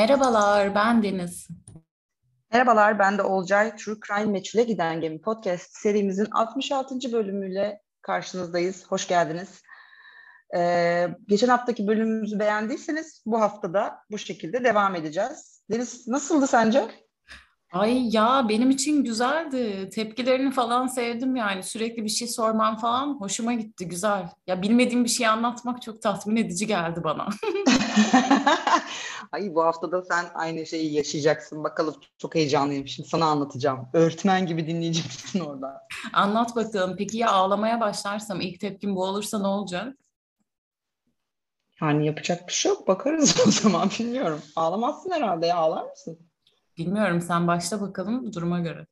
Merhabalar, ben Deniz. Merhabalar, ben de Olcay. True Crime Meçhule Giden Gemi podcast serimizin 66. bölümüyle karşınızdayız. Hoş geldiniz. Ee, geçen haftaki bölümümüzü beğendiyseniz bu haftada bu şekilde devam edeceğiz. Deniz nasıldı sence? Ay ya benim için güzeldi. Tepkilerini falan sevdim yani. Sürekli bir şey sorman falan hoşuma gitti. Güzel. Ya bilmediğim bir şey anlatmak çok tatmin edici geldi bana. Ay bu haftada sen aynı şeyi yaşayacaksın. Bakalım çok heyecanlıyım. Şimdi sana anlatacağım. Öğretmen gibi dinleyeceksin orada. Anlat bakalım. Peki ya ağlamaya başlarsam ilk tepkim bu olursa ne olacak? Yani yapacak bir şey yok. Bakarız o zaman bilmiyorum. Ağlamazsın herhalde ya. Ağlar mısın? Bilmiyorum sen başla bakalım duruma göre.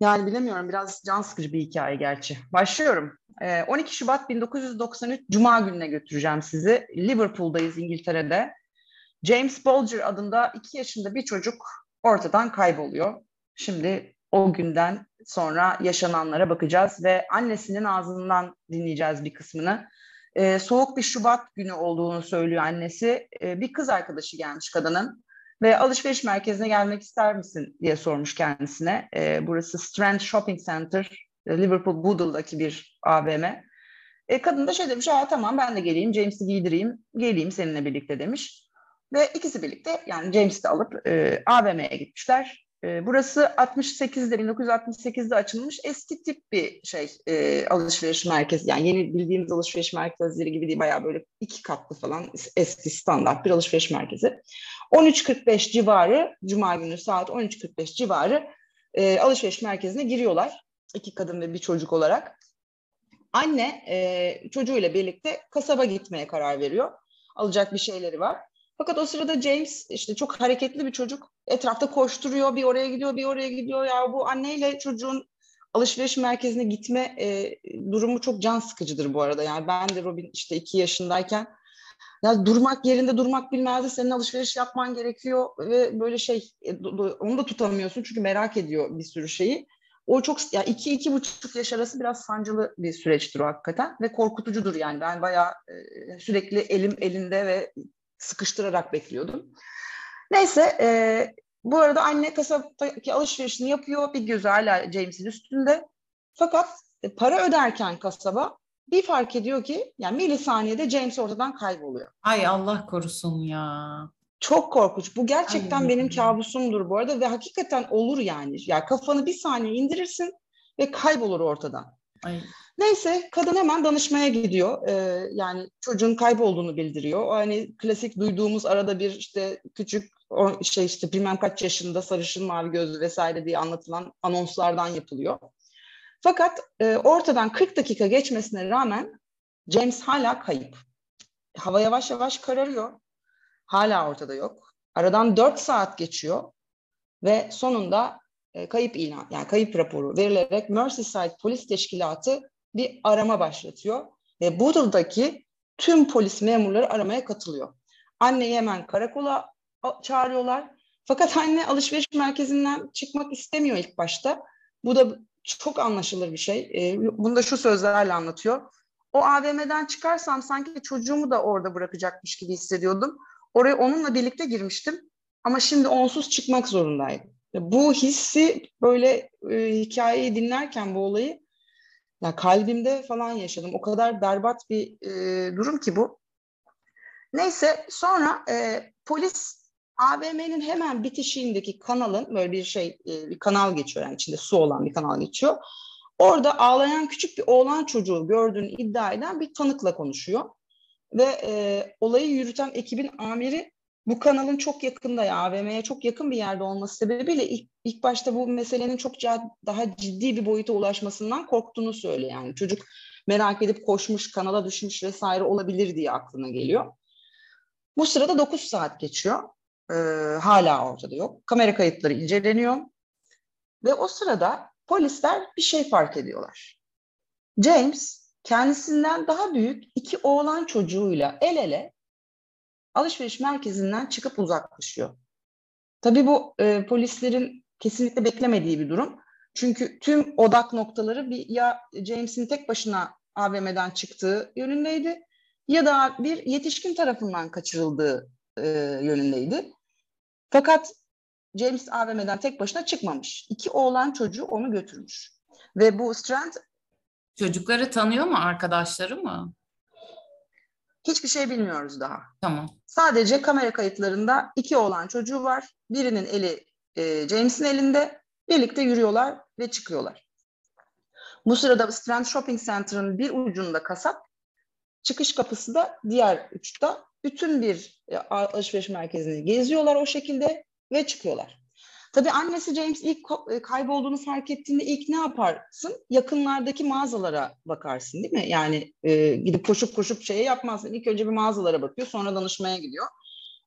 Yani bilemiyorum biraz can sıkıcı bir hikaye gerçi. Başlıyorum. 12 ee, Şubat 1993 Cuma gününe götüreceğim sizi. Liverpool'dayız İngiltere'de. James Bolger adında 2 yaşında bir çocuk ortadan kayboluyor. Şimdi o günden sonra yaşananlara bakacağız ve annesinin ağzından dinleyeceğiz bir kısmını. Ee, soğuk bir Şubat günü olduğunu söylüyor annesi. Ee, bir kız arkadaşı gelmiş kadının ve alışveriş merkezine gelmek ister misin diye sormuş kendisine. E, burası Strand Shopping Center, Liverpool Boodle'daki bir AVM. E, kadın da şey demiş, Aa, tamam ben de geleyim, James'i giydireyim, geleyim seninle birlikte demiş. Ve ikisi birlikte yani James'i de alıp e, AVM'ye gitmişler. E, burası 68'de 1968'de açılmış eski tip bir şey e, alışveriş merkezi. Yani yeni bildiğimiz alışveriş merkezleri gibi değil bayağı böyle iki katlı falan eski standart bir alışveriş merkezi. 13.45 civarı Cuma günü saat 13.45 civarı e, alışveriş merkezine giriyorlar. iki kadın ve bir çocuk olarak. Anne e, çocuğuyla birlikte kasaba gitmeye karar veriyor. Alacak bir şeyleri var. Fakat o sırada James işte çok hareketli bir çocuk. Etrafta koşturuyor, bir oraya gidiyor, bir oraya gidiyor. Ya bu anneyle çocuğun alışveriş merkezine gitme e, durumu çok can sıkıcıdır bu arada. Yani ben de Robin işte iki yaşındayken ya durmak yerinde durmak bilmezdi. Senin alışveriş yapman gerekiyor ve böyle şey e, onu da tutamıyorsun çünkü merak ediyor bir sürü şeyi. O çok ya iki iki buçuk yaş arası biraz sancılı bir süreçtir o hakikaten ve korkutucudur yani. Ben bayağı e, sürekli elim elinde ve sıkıştırarak bekliyordum. Neyse e, bu arada anne kasaptaki alışverişini yapıyor. Bir gözü hala James'in üstünde. Fakat e, para öderken kasaba bir fark ediyor ki yani milisaniyede James ortadan kayboluyor. Ay Allah korusun ya. Çok korkunç. Bu gerçekten Ay, benim kabusumdur bu arada ve hakikaten olur yani. Yani kafanı bir saniye indirirsin ve kaybolur ortadan. Ay. Neyse kadın hemen danışmaya gidiyor. Ee, yani çocuğun kaybolduğunu bildiriyor. O hani klasik duyduğumuz arada bir işte küçük şey işte bilmem kaç yaşında sarışın mavi gözlü vesaire diye anlatılan anonslardan yapılıyor. Fakat e, ortadan 40 dakika geçmesine rağmen James hala kayıp. Hava yavaş yavaş kararıyor. Hala ortada yok. Aradan 4 saat geçiyor ve sonunda e, kayıp ilan yani kayıp raporu verilerek Merseyside Polis Teşkilatı bir arama başlatıyor ve Boodle'daki tüm polis memurları aramaya katılıyor. Anneyi hemen karakola çağırıyorlar. Fakat anne alışveriş merkezinden çıkmak istemiyor ilk başta. Bu da çok anlaşılır bir şey. E, bunu da şu sözlerle anlatıyor. O AVM'den çıkarsam sanki çocuğumu da orada bırakacakmış gibi hissediyordum. Oraya onunla birlikte girmiştim. Ama şimdi onsuz çıkmak zorundaydım. Bu hissi böyle e, hikayeyi dinlerken bu olayı ya kalbimde falan yaşadım. O kadar berbat bir e, durum ki bu. Neyse sonra e, polis AVM'nin hemen bitişiğindeki kanalın böyle bir şey e, bir kanal geçiyor yani içinde su olan bir kanal geçiyor. Orada ağlayan küçük bir oğlan çocuğu gördüğünü iddia eden bir tanıkla konuşuyor. Ve e, olayı yürüten ekibin amiri bu kanalın çok yakında ya AVM'ye çok yakın bir yerde olması sebebiyle ilk, ilk başta bu meselenin çok daha ciddi bir boyuta ulaşmasından korktuğunu söylüyor. Yani çocuk merak edip koşmuş, kanala düşmüş vesaire olabilir diye aklına geliyor. Bu sırada 9 saat geçiyor. Ee, hala ortada yok. Kamera kayıtları inceleniyor. Ve o sırada polisler bir şey fark ediyorlar. James kendisinden daha büyük iki oğlan çocuğuyla el ele alışveriş merkezinden çıkıp uzaklaşıyor. Tabii bu e, polislerin kesinlikle beklemediği bir durum. Çünkü tüm odak noktaları bir ya James'in tek başına AVM'den çıktığı yönündeydi ya da bir yetişkin tarafından kaçırıldığı e, yönündeydi. Fakat James AVM'den tek başına çıkmamış. İki oğlan çocuğu onu götürmüş. Ve bu Strand... Çocukları tanıyor mu? Arkadaşları mı? Hiçbir şey bilmiyoruz daha. Tamam. Sadece kamera kayıtlarında iki oğlan çocuğu var. Birinin eli e, James'in elinde. Birlikte yürüyorlar ve çıkıyorlar. Bu sırada Strand Shopping Center'ın bir ucunda kasap, çıkış kapısı da diğer uçta. Bütün bir e, alışveriş merkezini geziyorlar o şekilde ve çıkıyorlar. Tabii annesi James ilk e, kaybolduğunu fark ettiğinde ilk ne yaparsın? Yakınlardaki mağazalara bakarsın değil mi? Yani e, gidip koşup koşup şey yapmazsın. İlk önce bir mağazalara bakıyor sonra danışmaya gidiyor.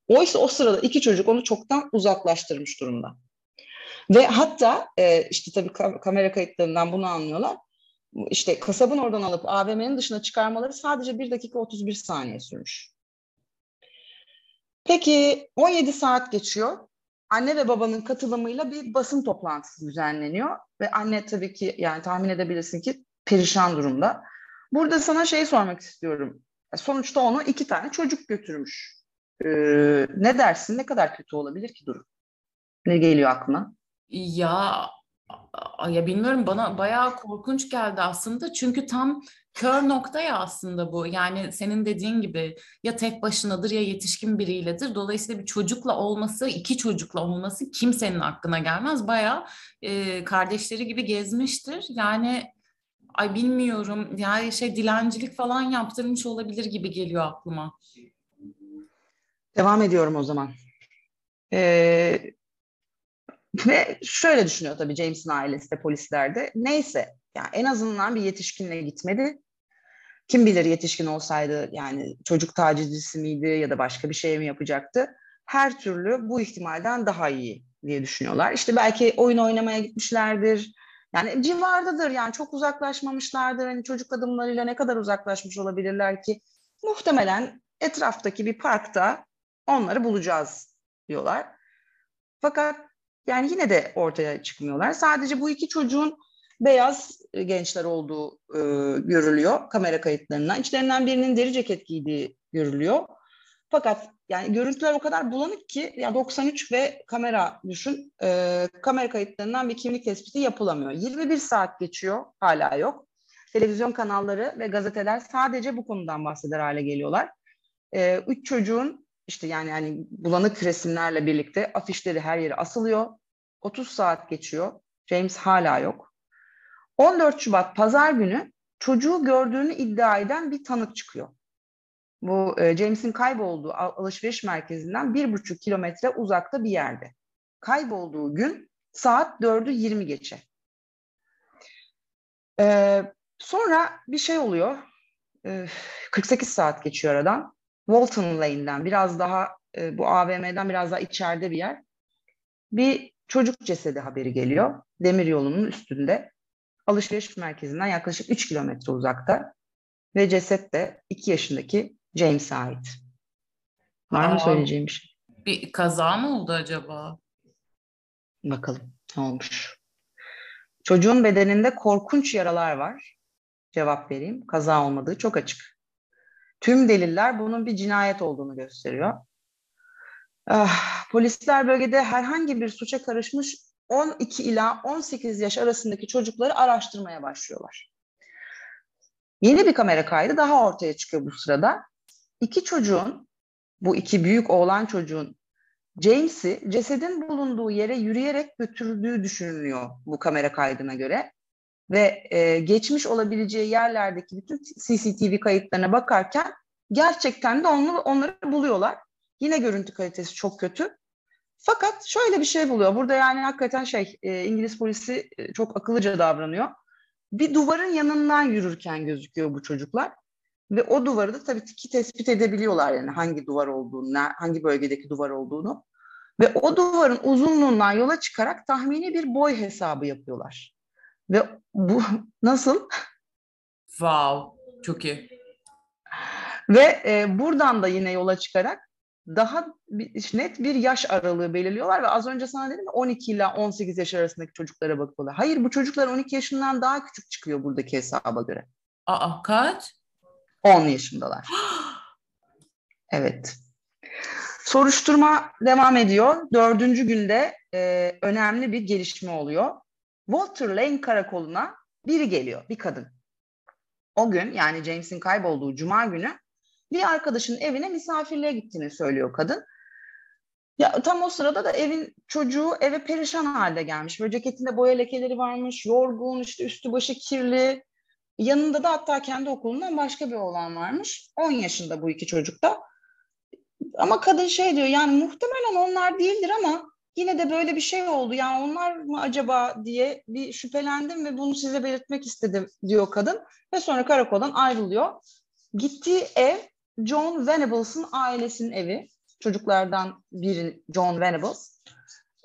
Oysa o sırada iki çocuk onu çoktan uzaklaştırmış durumda. Ve hatta e, işte tabii kamera kayıtlarından bunu anlıyorlar. İşte kasabın oradan alıp AVM'nin dışına çıkarmaları sadece 1 dakika 31 saniye sürmüş. Peki 17 saat geçiyor. Anne ve babanın katılımıyla bir basın toplantısı düzenleniyor. Ve anne tabii ki yani tahmin edebilirsin ki perişan durumda. Burada sana şey sormak istiyorum. Sonuçta onu iki tane çocuk götürmüş. Ee, ne dersin? Ne kadar kötü olabilir ki durum? Ne geliyor aklına? Ya ya bilmiyorum bana bayağı korkunç geldi aslında. Çünkü tam kör nokta ya aslında bu. Yani senin dediğin gibi ya tek başınadır ya yetişkin biriyledir. Dolayısıyla bir çocukla olması, iki çocukla olması kimsenin aklına gelmez. Bayağı e, kardeşleri gibi gezmiştir. Yani ay bilmiyorum yani şey dilencilik falan yaptırmış olabilir gibi geliyor aklıma. Devam ediyorum o zaman. Ee, ve şöyle düşünüyor tabii James'in ailesi de polisler de. Neyse yani en azından bir yetişkinle gitmedi. Kim bilir yetişkin olsaydı yani çocuk tacizcisi miydi ya da başka bir şey mi yapacaktı? Her türlü bu ihtimalden daha iyi diye düşünüyorlar. İşte belki oyun oynamaya gitmişlerdir. Yani civardadır yani çok uzaklaşmamışlardır. Hani çocuk adımlarıyla ne kadar uzaklaşmış olabilirler ki? Muhtemelen etraftaki bir parkta onları bulacağız diyorlar. Fakat yani yine de ortaya çıkmıyorlar. Sadece bu iki çocuğun beyaz gençler olduğu e, görülüyor kamera kayıtlarından. İçlerinden birinin deri ceket giydiği görülüyor. Fakat yani görüntüler o kadar bulanık ki ya 93 ve kamera düşün e, kamera kayıtlarından bir kimlik tespiti yapılamıyor. 21 saat geçiyor hala yok. Televizyon kanalları ve gazeteler sadece bu konudan bahseder hale geliyorlar. E, üç çocuğun işte yani yani bulanık resimlerle birlikte afişleri her yere asılıyor. 30 saat geçiyor. James hala yok. 14 Şubat pazar günü çocuğu gördüğünü iddia eden bir tanık çıkıyor. Bu e, James'in kaybolduğu alışveriş merkezinden bir buçuk kilometre uzakta bir yerde. Kaybolduğu gün saat 4'ü 20 geçe. Ee, sonra bir şey oluyor. Ee, 48 saat geçiyor aradan. Walton Lane'den biraz daha e, bu AVM'den biraz daha içeride bir yer. Bir çocuk cesedi haberi geliyor. Demir yolunun üstünde. Alışveriş merkezinden yaklaşık 3 kilometre uzakta. Ve ceset de 2 yaşındaki James'e ait. Var Aa, mı söyleyeceğim bir şey? Bir kaza mı oldu acaba? Bakalım ne olmuş. Çocuğun bedeninde korkunç yaralar var. Cevap vereyim. Kaza olmadığı çok açık. Tüm deliller bunun bir cinayet olduğunu gösteriyor. Ah, polisler bölgede herhangi bir suça karışmış 12 ila 18 yaş arasındaki çocukları araştırmaya başlıyorlar. Yeni bir kamera kaydı daha ortaya çıkıyor bu sırada. İki çocuğun, bu iki büyük oğlan çocuğun James'i cesedin bulunduğu yere yürüyerek götürdüğü düşünülüyor bu kamera kaydına göre. Ve e, geçmiş olabileceği yerlerdeki bütün CCTV kayıtlarına bakarken gerçekten de onu, onları buluyorlar. Yine görüntü kalitesi çok kötü. Fakat şöyle bir şey buluyor. Burada yani hakikaten şey e, İngiliz polisi e, çok akıllıca davranıyor. Bir duvarın yanından yürürken gözüküyor bu çocuklar. Ve o duvarı da tabii ki tespit edebiliyorlar yani hangi duvar olduğunu, hangi bölgedeki duvar olduğunu. Ve o duvarın uzunluğundan yola çıkarak tahmini bir boy hesabı yapıyorlar. Ve bu nasıl? Wow, çok iyi. Ve e, buradan da yine yola çıkarak daha net bir yaş aralığı belirliyorlar ve az önce sana dedim 12 ile 18 yaş arasındaki çocuklara bakıyorlar. Hayır bu çocuklar 12 yaşından daha küçük çıkıyor buradaki hesaba göre. Aa kaç? 10 yaşındalar. evet. Soruşturma devam ediyor. Dördüncü günde e, önemli bir gelişme oluyor. Walter Lane karakoluna biri geliyor, bir kadın. O gün yani James'in kaybolduğu cuma günü bir arkadaşının evine misafirliğe gittiğini söylüyor kadın. Ya tam o sırada da evin çocuğu eve perişan halde gelmiş. Böyle ceketinde boya lekeleri varmış, yorgun, işte üstü başı kirli. Yanında da hatta kendi okulundan başka bir oğlan varmış. 10 yaşında bu iki çocuk da. Ama kadın şey diyor yani muhtemelen onlar değildir ama yine de böyle bir şey oldu. Yani onlar mı acaba diye bir şüphelendim ve bunu size belirtmek istedim diyor kadın. Ve sonra karakoldan ayrılıyor. Gittiği ev John Venables'ın ailesinin evi. Çocuklardan biri John Venables.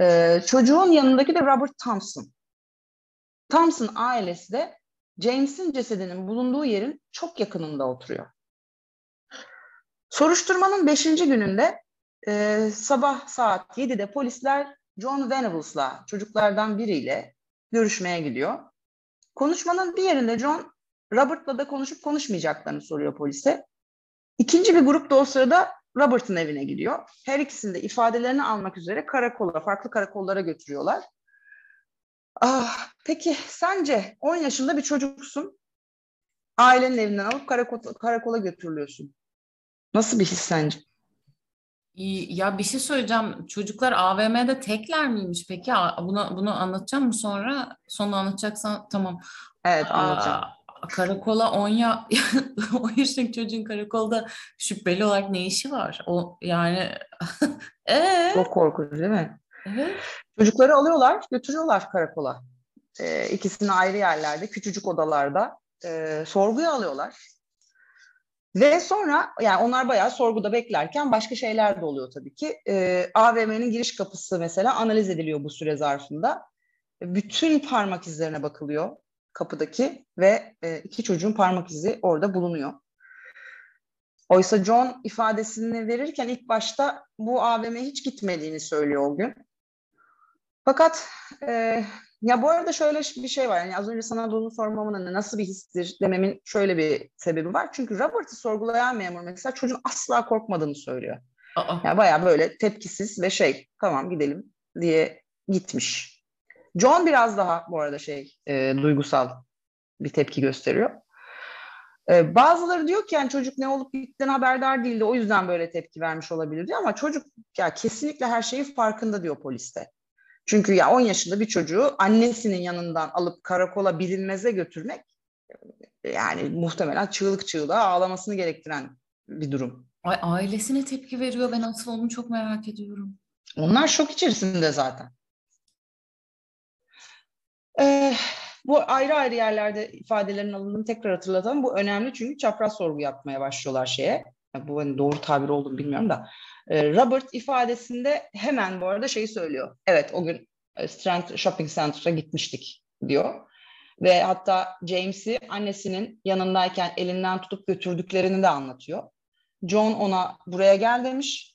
Ee, çocuğun yanındaki de Robert Thompson. Thompson ailesi de James'in cesedinin bulunduğu yerin çok yakınında oturuyor. Soruşturmanın beşinci gününde e, sabah saat 7'de polisler John Venables'la çocuklardan biriyle görüşmeye gidiyor. Konuşmanın bir yerinde John Robert'la da konuşup konuşmayacaklarını soruyor polise. İkinci bir grup da o sırada Robert'ın evine gidiyor. Her ikisini de ifadelerini almak üzere karakola, farklı karakollara götürüyorlar. Ah, peki sence 10 yaşında bir çocuksun. Ailenin evinden alıp karakol, karakola götürülüyorsun. Nasıl bir his sence? Ya bir şey söyleyeceğim. Çocuklar AVM'de tekler miymiş peki? Bunu bunu anlatacağım mı sonra? Sonra anlatacaksan tamam. Evet anlatacağım. Aa, karakola 10 ya 10 yaşındaki çocuğun karakolda şüpheli olarak ne işi var? O yani ee? Çok korkunç değil mi? Evet. Çocukları alıyorlar, götürüyorlar karakola. Ee, ikisini ayrı yerlerde, küçücük odalarda e, sorguya alıyorlar. Ve sonra yani onlar bayağı sorguda beklerken başka şeyler de oluyor tabii ki. E, AVM'nin giriş kapısı mesela analiz ediliyor bu süre zarfında. Bütün parmak izlerine bakılıyor kapıdaki ve e, iki çocuğun parmak izi orada bulunuyor. Oysa John ifadesini verirken ilk başta bu AVM'ye hiç gitmediğini söylüyor o gün. Fakat e, ya bu arada şöyle bir şey var. Yani az önce sana bunu sormamın hani nasıl bir histir dememin şöyle bir sebebi var. Çünkü Robert'ı sorgulayan memur mesela çocuğun asla korkmadığını söylüyor. Aa. Yani bayağı böyle tepkisiz ve şey tamam gidelim diye gitmiş. John biraz daha bu arada şey e, duygusal bir tepki gösteriyor. E, bazıları diyor ki yani çocuk ne olup bittiğinden haberdar değildi o yüzden böyle tepki vermiş olabilir diyor ama çocuk ya kesinlikle her şeyin farkında diyor poliste. Çünkü ya 10 yaşında bir çocuğu annesinin yanından alıp karakola bilinmeze götürmek yani muhtemelen çığlık çığlığa ağlamasını gerektiren bir durum. Ay, ailesine tepki veriyor. Ben asıl onu çok merak ediyorum. Onlar şok içerisinde zaten. Ee, bu ayrı ayrı yerlerde ifadelerin alındığını tekrar hatırlatalım. Bu önemli çünkü çapraz sorgu yapmaya başlıyorlar şeye. Bu hani doğru tabir olduğunu bilmiyorum da. Ee, Robert ifadesinde hemen bu arada şeyi söylüyor. Evet o gün e, Strand Shopping Center'a gitmiştik diyor. Ve hatta James'i annesinin yanındayken elinden tutup götürdüklerini de anlatıyor. John ona buraya gel demiş.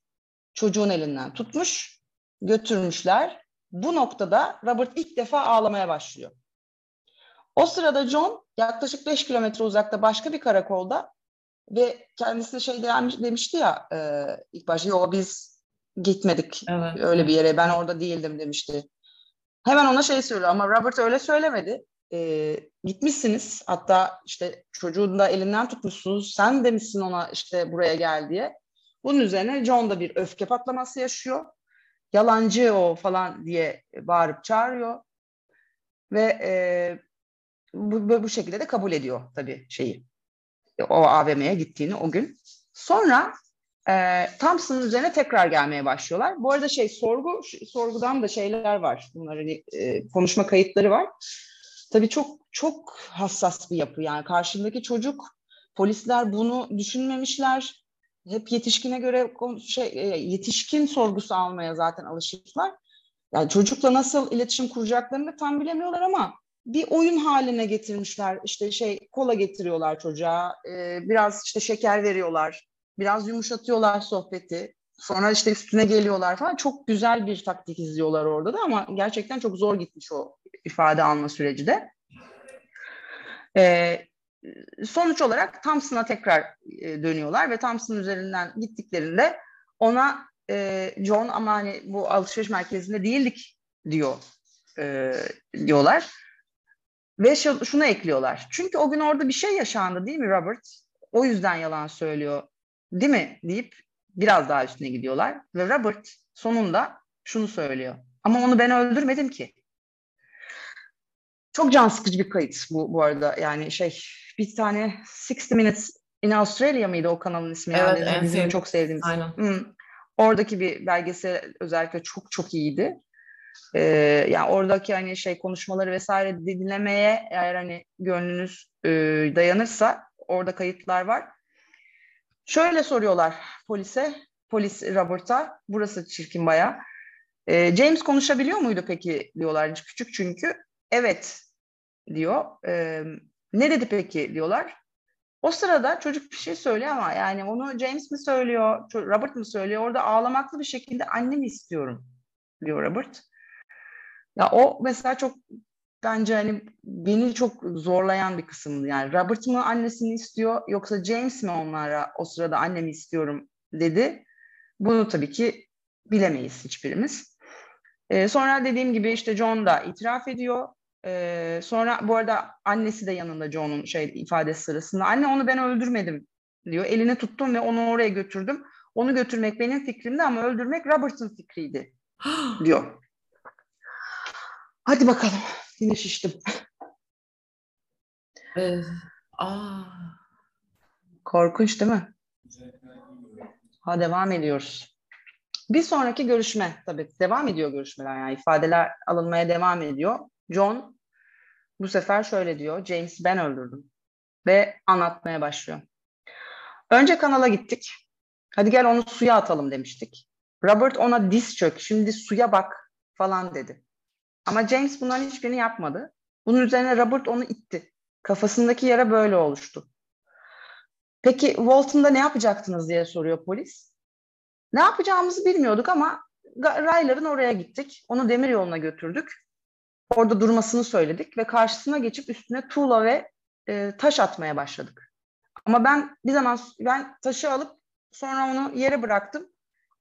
Çocuğun elinden tutmuş. Götürmüşler. Bu noktada Robert ilk defa ağlamaya başlıyor. O sırada John yaklaşık 5 kilometre uzakta başka bir karakolda ve kendisi şey demiş, demişti ya e, ilk başta yo biz gitmedik evet. öyle bir yere ben orada değildim demişti. Hemen ona şey söylüyor ama Robert öyle söylemedi. E, gitmişsiniz hatta işte çocuğun da elinden tutmuşsunuz sen demişsin ona işte buraya gel diye. Bunun üzerine John da bir öfke patlaması yaşıyor. Yalancı o falan diye bağırıp çağırıyor. Ve e, bu, bu şekilde de kabul ediyor tabii şeyi o AVM'ye gittiğini o gün. Sonra e, Thompson'ın üzerine tekrar gelmeye başlıyorlar. Bu arada şey sorgu sorgudan da şeyler var. Bunlar hani, e, konuşma kayıtları var. Tabii çok çok hassas bir yapı. Yani karşındaki çocuk polisler bunu düşünmemişler. Hep yetişkine göre şey e, yetişkin sorgusu almaya zaten alışıklar. Yani çocukla nasıl iletişim kuracaklarını da tam bilemiyorlar ama bir oyun haline getirmişler. İşte şey kola getiriyorlar çocuğa, e, biraz işte şeker veriyorlar, biraz yumuşatıyorlar sohbeti. Sonra işte üstüne geliyorlar falan. Çok güzel bir taktik izliyorlar orada da ama gerçekten çok zor gitmiş o ifade alma süreci de. E, sonuç olarak Thompson'a tekrar e, dönüyorlar ve Thompson üzerinden gittiklerinde ona e, John ama hani bu alışveriş merkezinde değildik diyor e, diyorlar. Ve şunu ekliyorlar. Çünkü o gün orada bir şey yaşandı değil mi Robert? O yüzden yalan söylüyor değil mi deyip biraz daha üstüne gidiyorlar. Ve Robert sonunda şunu söylüyor. Ama onu ben öldürmedim ki. Çok can sıkıcı bir kayıt bu, bu arada. Yani şey bir tane 60 Minutes in Australia mıydı o kanalın ismi? Evet, yani en bizim çok sevdiğimiz. Aynen. Hmm. Oradaki bir belgesel özellikle çok çok iyiydi. Ee, yani oradaki hani şey konuşmaları vesaire dinlemeye eğer hani gönlünüz e, dayanırsa orada kayıtlar var. Şöyle soruyorlar polise, polis Robert'a, burası çirkin baya. Ee, James konuşabiliyor muydu peki diyorlar küçük çünkü. Evet diyor. Ee, ne dedi peki diyorlar. O sırada çocuk bir şey söylüyor ama yani onu James mi söylüyor, Robert mı söylüyor? Orada ağlamaklı bir şekilde annemi istiyorum diyor Robert. Ya o mesela çok bence hani beni çok zorlayan bir kısımdı. Yani Robert mı annesini istiyor yoksa James mi onlara o sırada annemi istiyorum dedi. Bunu tabii ki bilemeyiz hiçbirimiz. Ee, sonra dediğim gibi işte John da itiraf ediyor. Ee, sonra bu arada annesi de yanında John'un şey ifadesi sırasında. Anne onu ben öldürmedim diyor. Elini tuttum ve onu oraya götürdüm. Onu götürmek benim fikrimdi ama öldürmek Robert'ın fikriydi diyor. Hadi bakalım. Yine şiştim. Ee, aa. Korkunç değil mi? Ha devam ediyoruz. Bir sonraki görüşme tabii devam ediyor görüşmeler yani ifadeler alınmaya devam ediyor. John bu sefer şöyle diyor. James ben öldürdüm. Ve anlatmaya başlıyor. Önce kanala gittik. Hadi gel onu suya atalım demiştik. Robert ona diz çök. Şimdi suya bak falan dedi. Ama James bunların hiçbirini yapmadı. Bunun üzerine Robert onu itti. Kafasındaki yara böyle oluştu. Peki Walton'da ne yapacaktınız diye soruyor polis. Ne yapacağımızı bilmiyorduk ama Raylar'ın oraya gittik. Onu demir yoluna götürdük. Orada durmasını söyledik ve karşısına geçip üstüne tuğla ve e, taş atmaya başladık. Ama ben bir zaman ben taşı alıp sonra onu yere bıraktım.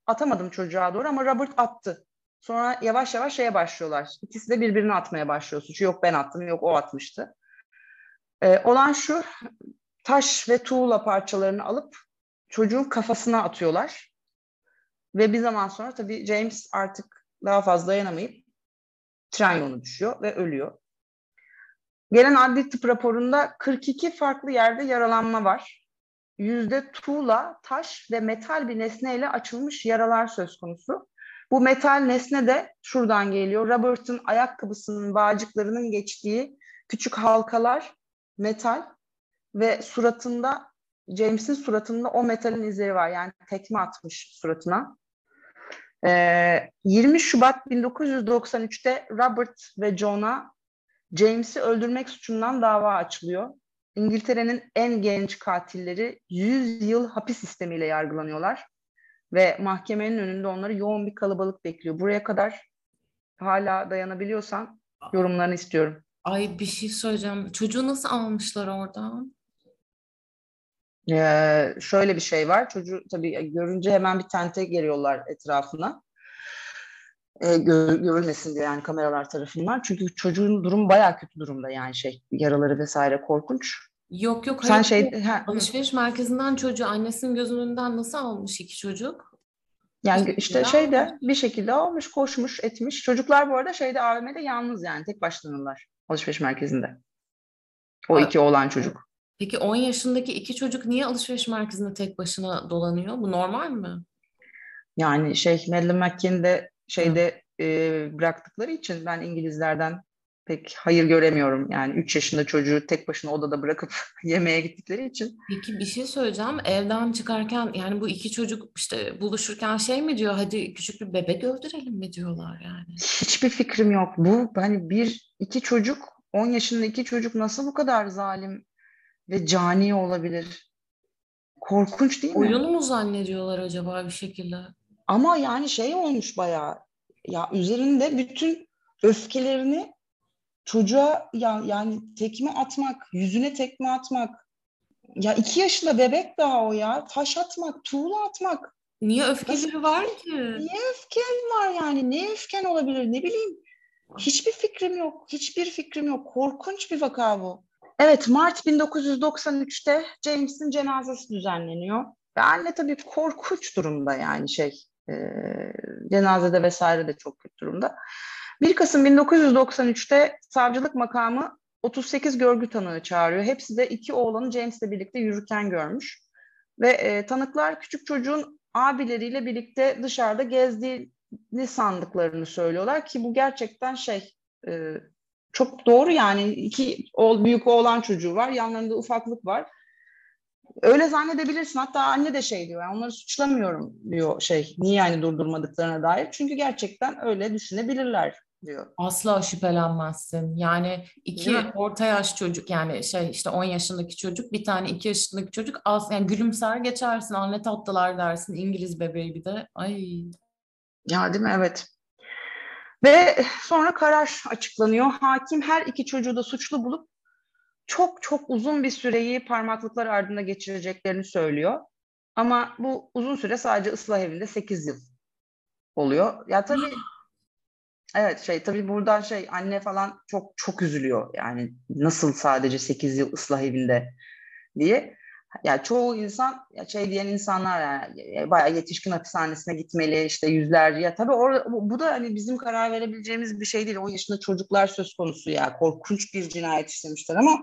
Atamadım çocuğa doğru ama Robert attı. Sonra yavaş yavaş şeye başlıyorlar. İkisi de birbirini atmaya başlıyor suçu. Yok ben attım, yok o atmıştı. Ee, olan şu, taş ve tuğla parçalarını alıp çocuğun kafasına atıyorlar. Ve bir zaman sonra tabii James artık daha fazla dayanamayıp tren yoluna düşüyor ve ölüyor. Gelen adli tıp raporunda 42 farklı yerde yaralanma var. Yüzde tuğla, taş ve metal bir nesneyle açılmış yaralar söz konusu. Bu metal nesne de şuradan geliyor. Robert'ın ayakkabısının bağcıklarının geçtiği küçük halkalar metal ve suratında James'in suratında o metalin izleri var. Yani tekme atmış suratına. Ee, 20 Şubat 1993'te Robert ve John'a James'i öldürmek suçundan dava açılıyor. İngiltere'nin en genç katilleri 100 yıl hapis sistemiyle yargılanıyorlar ve mahkemenin önünde onları yoğun bir kalabalık bekliyor. Buraya kadar hala dayanabiliyorsan yorumlarını istiyorum. Ay bir şey söyleyeceğim. Çocuğu nasıl almışlar oradan? Ee, şöyle bir şey var. Çocuğu tabii görünce hemen bir tente geliyorlar etrafına. Ee, gör, görülmesin diye yani kameralar tarafından. Çünkü çocuğun durum bayağı kötü durumda yani şey yaraları vesaire korkunç. Yok yok. Sen hayır, şey ha, alışveriş merkezinden çocuğu annesinin gözünün önünden nasıl almış iki çocuk? Yani işte şeyde bir şekilde almış, koşmuş, etmiş. Çocuklar bu arada şeyde AVM'de yalnız yani tek başlarındalar alışveriş merkezinde. O iki oğlan çocuk. Peki 10 yaşındaki iki çocuk niye alışveriş merkezinde tek başına dolanıyor? Bu normal mi? Yani şey Madeleine McKean'de şeyde e, bıraktıkları için ben İngilizlerden pek hayır göremiyorum. Yani 3 yaşında çocuğu tek başına odada bırakıp yemeğe gittikleri için. Peki bir şey söyleyeceğim. Evden çıkarken yani bu iki çocuk işte buluşurken şey mi diyor? Hadi küçük bir bebek öldürelim mi diyorlar yani? Hiçbir fikrim yok. Bu hani bir iki çocuk 10 yaşında iki çocuk nasıl bu kadar zalim ve cani olabilir? Korkunç değil mi? Oyunu mu zannediyorlar acaba bir şekilde? Ama yani şey olmuş bayağı ya üzerinde bütün öfkelerini çocuğa ya, yani tekme atmak, yüzüne tekme atmak. Ya iki yaşında bebek daha o ya. Taş atmak, tuğla atmak. Niye öfkeleri var ki? Niye öfken var yani? Ne öfken olabilir? Ne bileyim. Hiçbir fikrim yok. Hiçbir fikrim yok. Korkunç bir vaka bu. Evet Mart 1993'te James'in cenazesi düzenleniyor. Ve anne tabii korkunç durumda yani şey e, cenazede vesaire de çok kötü durumda. 1 Kasım 1993'te savcılık makamı 38 görgü tanığı çağırıyor. Hepsi de iki oğlanı James'le birlikte yürürken görmüş. Ve e, tanıklar küçük çocuğun abileriyle birlikte dışarıda gezdiğini sandıklarını söylüyorlar ki bu gerçekten şey e, çok doğru yani iki oğul, büyük oğlan çocuğu var yanlarında ufaklık var. Öyle zannedebilirsin. Hatta anne de şey diyor. Yani onları suçlamıyorum diyor şey. Niye yani durdurmadıklarına dair. Çünkü gerçekten öyle düşünebilirler diyor. Asla şüphelenmezsin. Yani iki orta yaş çocuk yani şey işte 10 yaşındaki çocuk bir tane 2 yaşındaki çocuk az yani gülümser geçersin anne tatlılar dersin İngiliz bebeği bir de. Ay. Ya değil mi? Evet. Ve sonra karar açıklanıyor. Hakim her iki çocuğu da suçlu bulup çok çok uzun bir süreyi parmaklıklar ardında geçireceklerini söylüyor. Ama bu uzun süre sadece ıslah evinde 8 yıl oluyor. Ya tabii evet şey tabii buradan şey anne falan çok çok üzülüyor. Yani nasıl sadece 8 yıl ıslah evinde diye yani çoğu insan ya şey diyen insanlar yani bayağı yetişkin hapishanesine gitmeli işte yüzlerce ya tabii orada bu da hani bizim karar verebileceğimiz bir şey değil. O yaşında çocuklar söz konusu ya korkunç bir cinayet işlemişler ama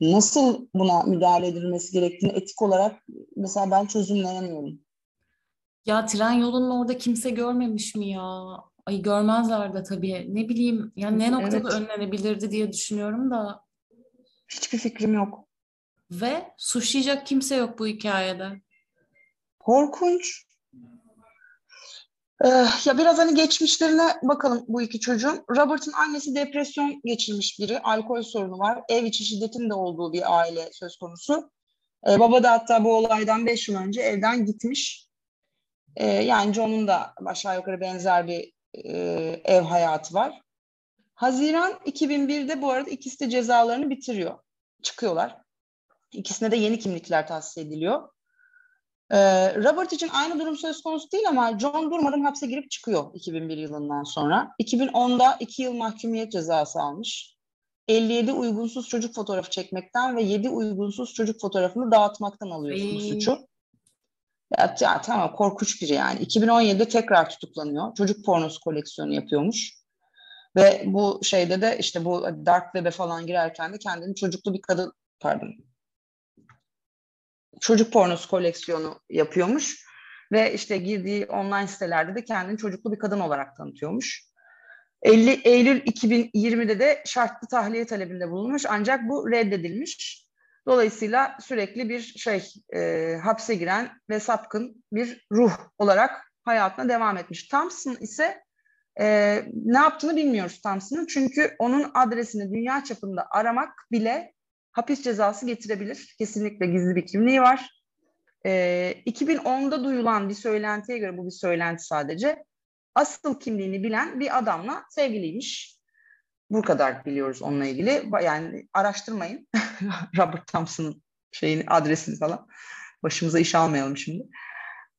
nasıl buna müdahale edilmesi gerektiğini etik olarak mesela ben çözümleyemiyorum. Ya tren yolunun orada kimse görmemiş mi ya? Ay görmezler de tabii. Ne bileyim yani ne noktada evet. önlenebilirdi diye düşünüyorum da. Hiçbir fikrim yok. Ve suçlayacak kimse yok bu hikayede. Korkunç. Ee, ya biraz hani geçmişlerine bakalım bu iki çocuğun. Robert'ın annesi depresyon geçirmiş biri. Alkol sorunu var. Ev içi şiddetin de olduğu bir aile söz konusu. Ee, baba da hatta bu olaydan beş yıl önce evden gitmiş. Ee, yani John'un da aşağı yukarı benzer bir e, ev hayatı var. Haziran 2001'de bu arada ikisi de cezalarını bitiriyor. Çıkıyorlar. İkisine de yeni kimlikler tahsis ediliyor. Ee, Robert için aynı durum söz konusu değil ama John durmadan hapse girip çıkıyor 2001 yılından sonra. 2010'da 2 yıl mahkumiyet cezası almış. 57 uygunsuz çocuk fotoğrafı çekmekten ve 7 uygunsuz çocuk fotoğrafını dağıtmaktan alıyorsun bu suçu. Ya, ya tamam korkunç biri yani. 2017'de tekrar tutuklanıyor. Çocuk pornosu koleksiyonu yapıyormuş. Ve bu şeyde de işte bu dark web'e falan girerken de kendini çocuklu bir kadın pardon çocuk pornosu koleksiyonu yapıyormuş ve işte girdiği online sitelerde de kendini çocuklu bir kadın olarak tanıtıyormuş. 50 Eylül 2020'de de şartlı tahliye talebinde bulunmuş ancak bu reddedilmiş. Dolayısıyla sürekli bir şey e, hapse giren ve sapkın bir ruh olarak hayatına devam etmiş. Thompson ise e, ne yaptığını bilmiyoruz Thompson'ın çünkü onun adresini dünya çapında aramak bile hapis cezası getirebilir. Kesinlikle gizli bir kimliği var. E, 2010'da duyulan bir söylentiye göre bu bir söylenti sadece. Asıl kimliğini bilen bir adamla sevgiliymiş. Bu kadar biliyoruz onunla ilgili. Yani araştırmayın Robert Thompson'ın şeyini, adresini falan. Başımıza iş almayalım şimdi.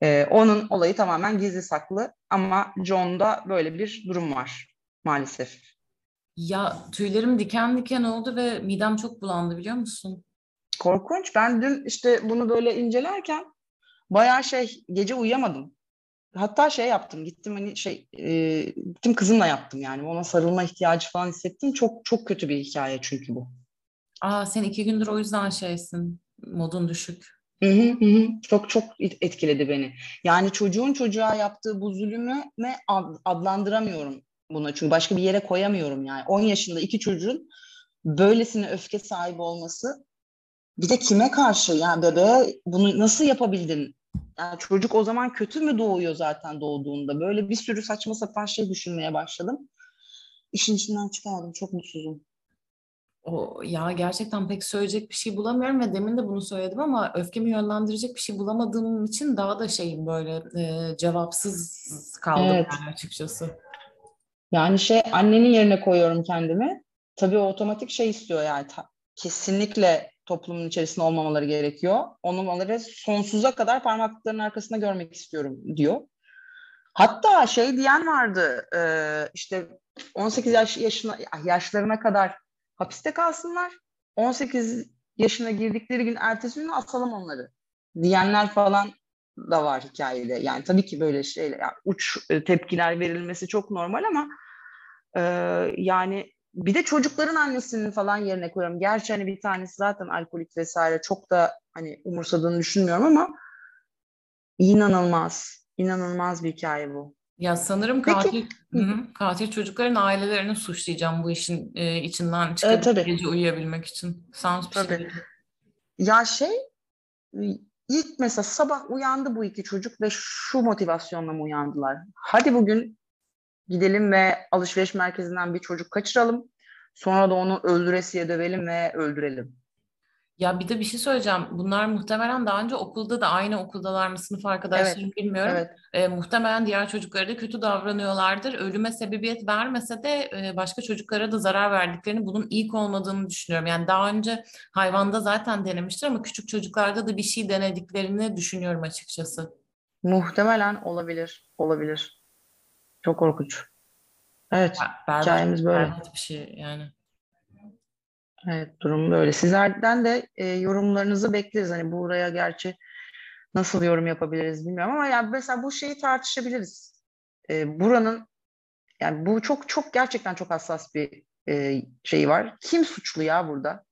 Ee, onun olayı tamamen gizli saklı ama John'da böyle bir durum var maalesef. Ya tüylerim diken diken oldu ve midem çok bulandı biliyor musun? Korkunç. Ben dün işte bunu böyle incelerken bayağı şey gece uyuyamadım. Hatta şey yaptım gittim hani şey e, gittim kızımla yaptım yani ona sarılma ihtiyacı falan hissettim. Çok çok kötü bir hikaye çünkü bu. Aa sen iki gündür o yüzden şeysin modun düşük. Hı hı hı. Çok çok etkiledi beni. Yani çocuğun çocuğa yaptığı bu zulümü adlandıramıyorum buna. Çünkü başka bir yere koyamıyorum yani. 10 yaşında iki çocuğun böylesine öfke sahibi olması bir de kime karşı yani bebeğe bunu nasıl yapabildin? Yani çocuk o zaman kötü mü doğuyor zaten doğduğunda? Böyle bir sürü saçma sapan şey düşünmeye başladım. İşin içinden çıkardım. Çok mutsuzum. O ya gerçekten pek söyleyecek bir şey bulamıyorum ve demin de bunu söyledim ama öfkemi yönlendirecek bir şey bulamadığım için daha da şeyim böyle e, cevapsız kaldım evet. yani açıkçası. Yani şey annenin yerine koyuyorum kendimi. Tabii o otomatik şey istiyor yani ta, kesinlikle toplumun içerisinde olmamaları gerekiyor. Onları sonsuza kadar parmaklıkların arkasında görmek istiyorum diyor. Hatta şey diyen vardı e, işte 18 yaş yaşına yaşlarına kadar hapiste kalsınlar. 18 yaşına girdikleri gün ertesi gün asalım onları diyenler falan da var hikayede. Yani tabii ki böyle şeyler yani uç e, tepkiler verilmesi çok normal ama e, yani bir de çocukların annesinin falan yerine koyuyorum. Gerçi hani bir tanesi zaten alkolik vesaire çok da hani umursadığını düşünmüyorum ama inanılmaz, inanılmaz bir hikaye bu. Ya sanırım katil, hı, katil çocukların ailelerini suçlayacağım bu işin e, içinden çıkıp evet, gece uyuyabilmek için. Sans bir tabii. Şey. Ya şey ilk mesela sabah uyandı bu iki çocuk ve şu motivasyonla mı uyandılar? Hadi bugün gidelim ve alışveriş merkezinden bir çocuk kaçıralım. Sonra da onu öldüresiye dövelim ve öldürelim. Ya bir de bir şey söyleyeceğim. Bunlar muhtemelen daha önce okulda da aynı okuldalar mı sınıf arkadaşlarım evet, bilmiyorum. Evet. E, muhtemelen diğer çocuklara da kötü davranıyorlardır. Ölüme sebebiyet vermese de e, başka çocuklara da zarar verdiklerini bunun ilk olmadığını düşünüyorum. Yani daha önce hayvanda zaten denemiştir ama küçük çocuklarda da bir şey denediklerini düşünüyorum açıkçası. Muhtemelen olabilir. Olabilir. Çok korkunç. Evet. Berbat, hikayemiz böyle. Berbat bir şey yani. Evet durum böyle. Sizlerden de e, yorumlarınızı bekleriz. Hani buraya gerçi nasıl yorum yapabiliriz bilmiyorum ama yani mesela bu şeyi tartışabiliriz. E, buranın yani bu çok çok gerçekten çok hassas bir e, şey var. Kim suçlu ya burada?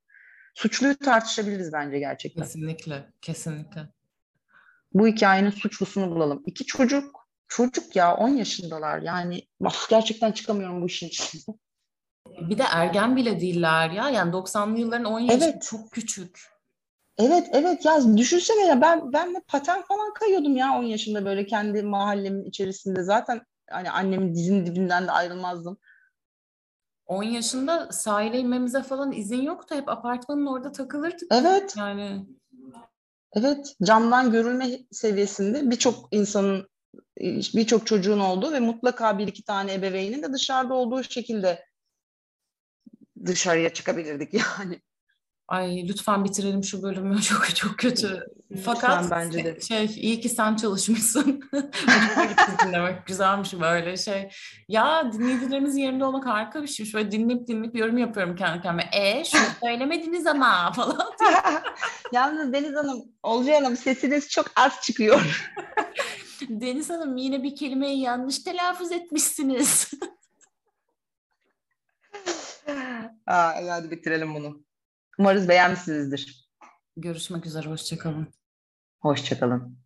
Suçluyu tartışabiliriz bence gerçekten. Kesinlikle, kesinlikle. Bu hikayenin suçlusunu bulalım. İki çocuk, çocuk ya 10 yaşındalar. Yani of, gerçekten çıkamıyorum bu işin içinden. Bir de ergen bile değiller ya. Yani 90'lı yılların 10 yaşı evet. çok küçük. Evet evet ya düşünsene ya ben ben de paten falan kayıyordum ya 10 yaşında böyle kendi mahallemin içerisinde zaten hani annemin dizinin dibinden de ayrılmazdım. 10 yaşında sahile inmemize falan izin yoktu. Hep apartmanın orada takılırdık. Evet. Yani Evet, camdan görülme seviyesinde birçok insanın birçok çocuğun olduğu ve mutlaka bir iki tane ebeveynin de dışarıda olduğu şekilde dışarıya çıkabilirdik yani. Ay lütfen bitirelim şu bölümü çok çok kötü. Fakat lütfen, bence de. şey iyi ki sen çalışmışsın. dinlemek güzelmiş böyle şey. Ya dinleyicilerimizin yerinde olmak harika bir şeymiş. Böyle dinleyip dinleyip yorum yapıyorum kendi kendime. E şunu söylemediniz ama falan. Yalnız Deniz Hanım, Olcay Hanım sesiniz çok az çıkıyor. Deniz Hanım yine bir kelimeyi yanlış telaffuz etmişsiniz. Aa, hadi bitirelim bunu. Umarız beğenmişsinizdir. Görüşmek üzere, hoşçakalın. Hoşçakalın.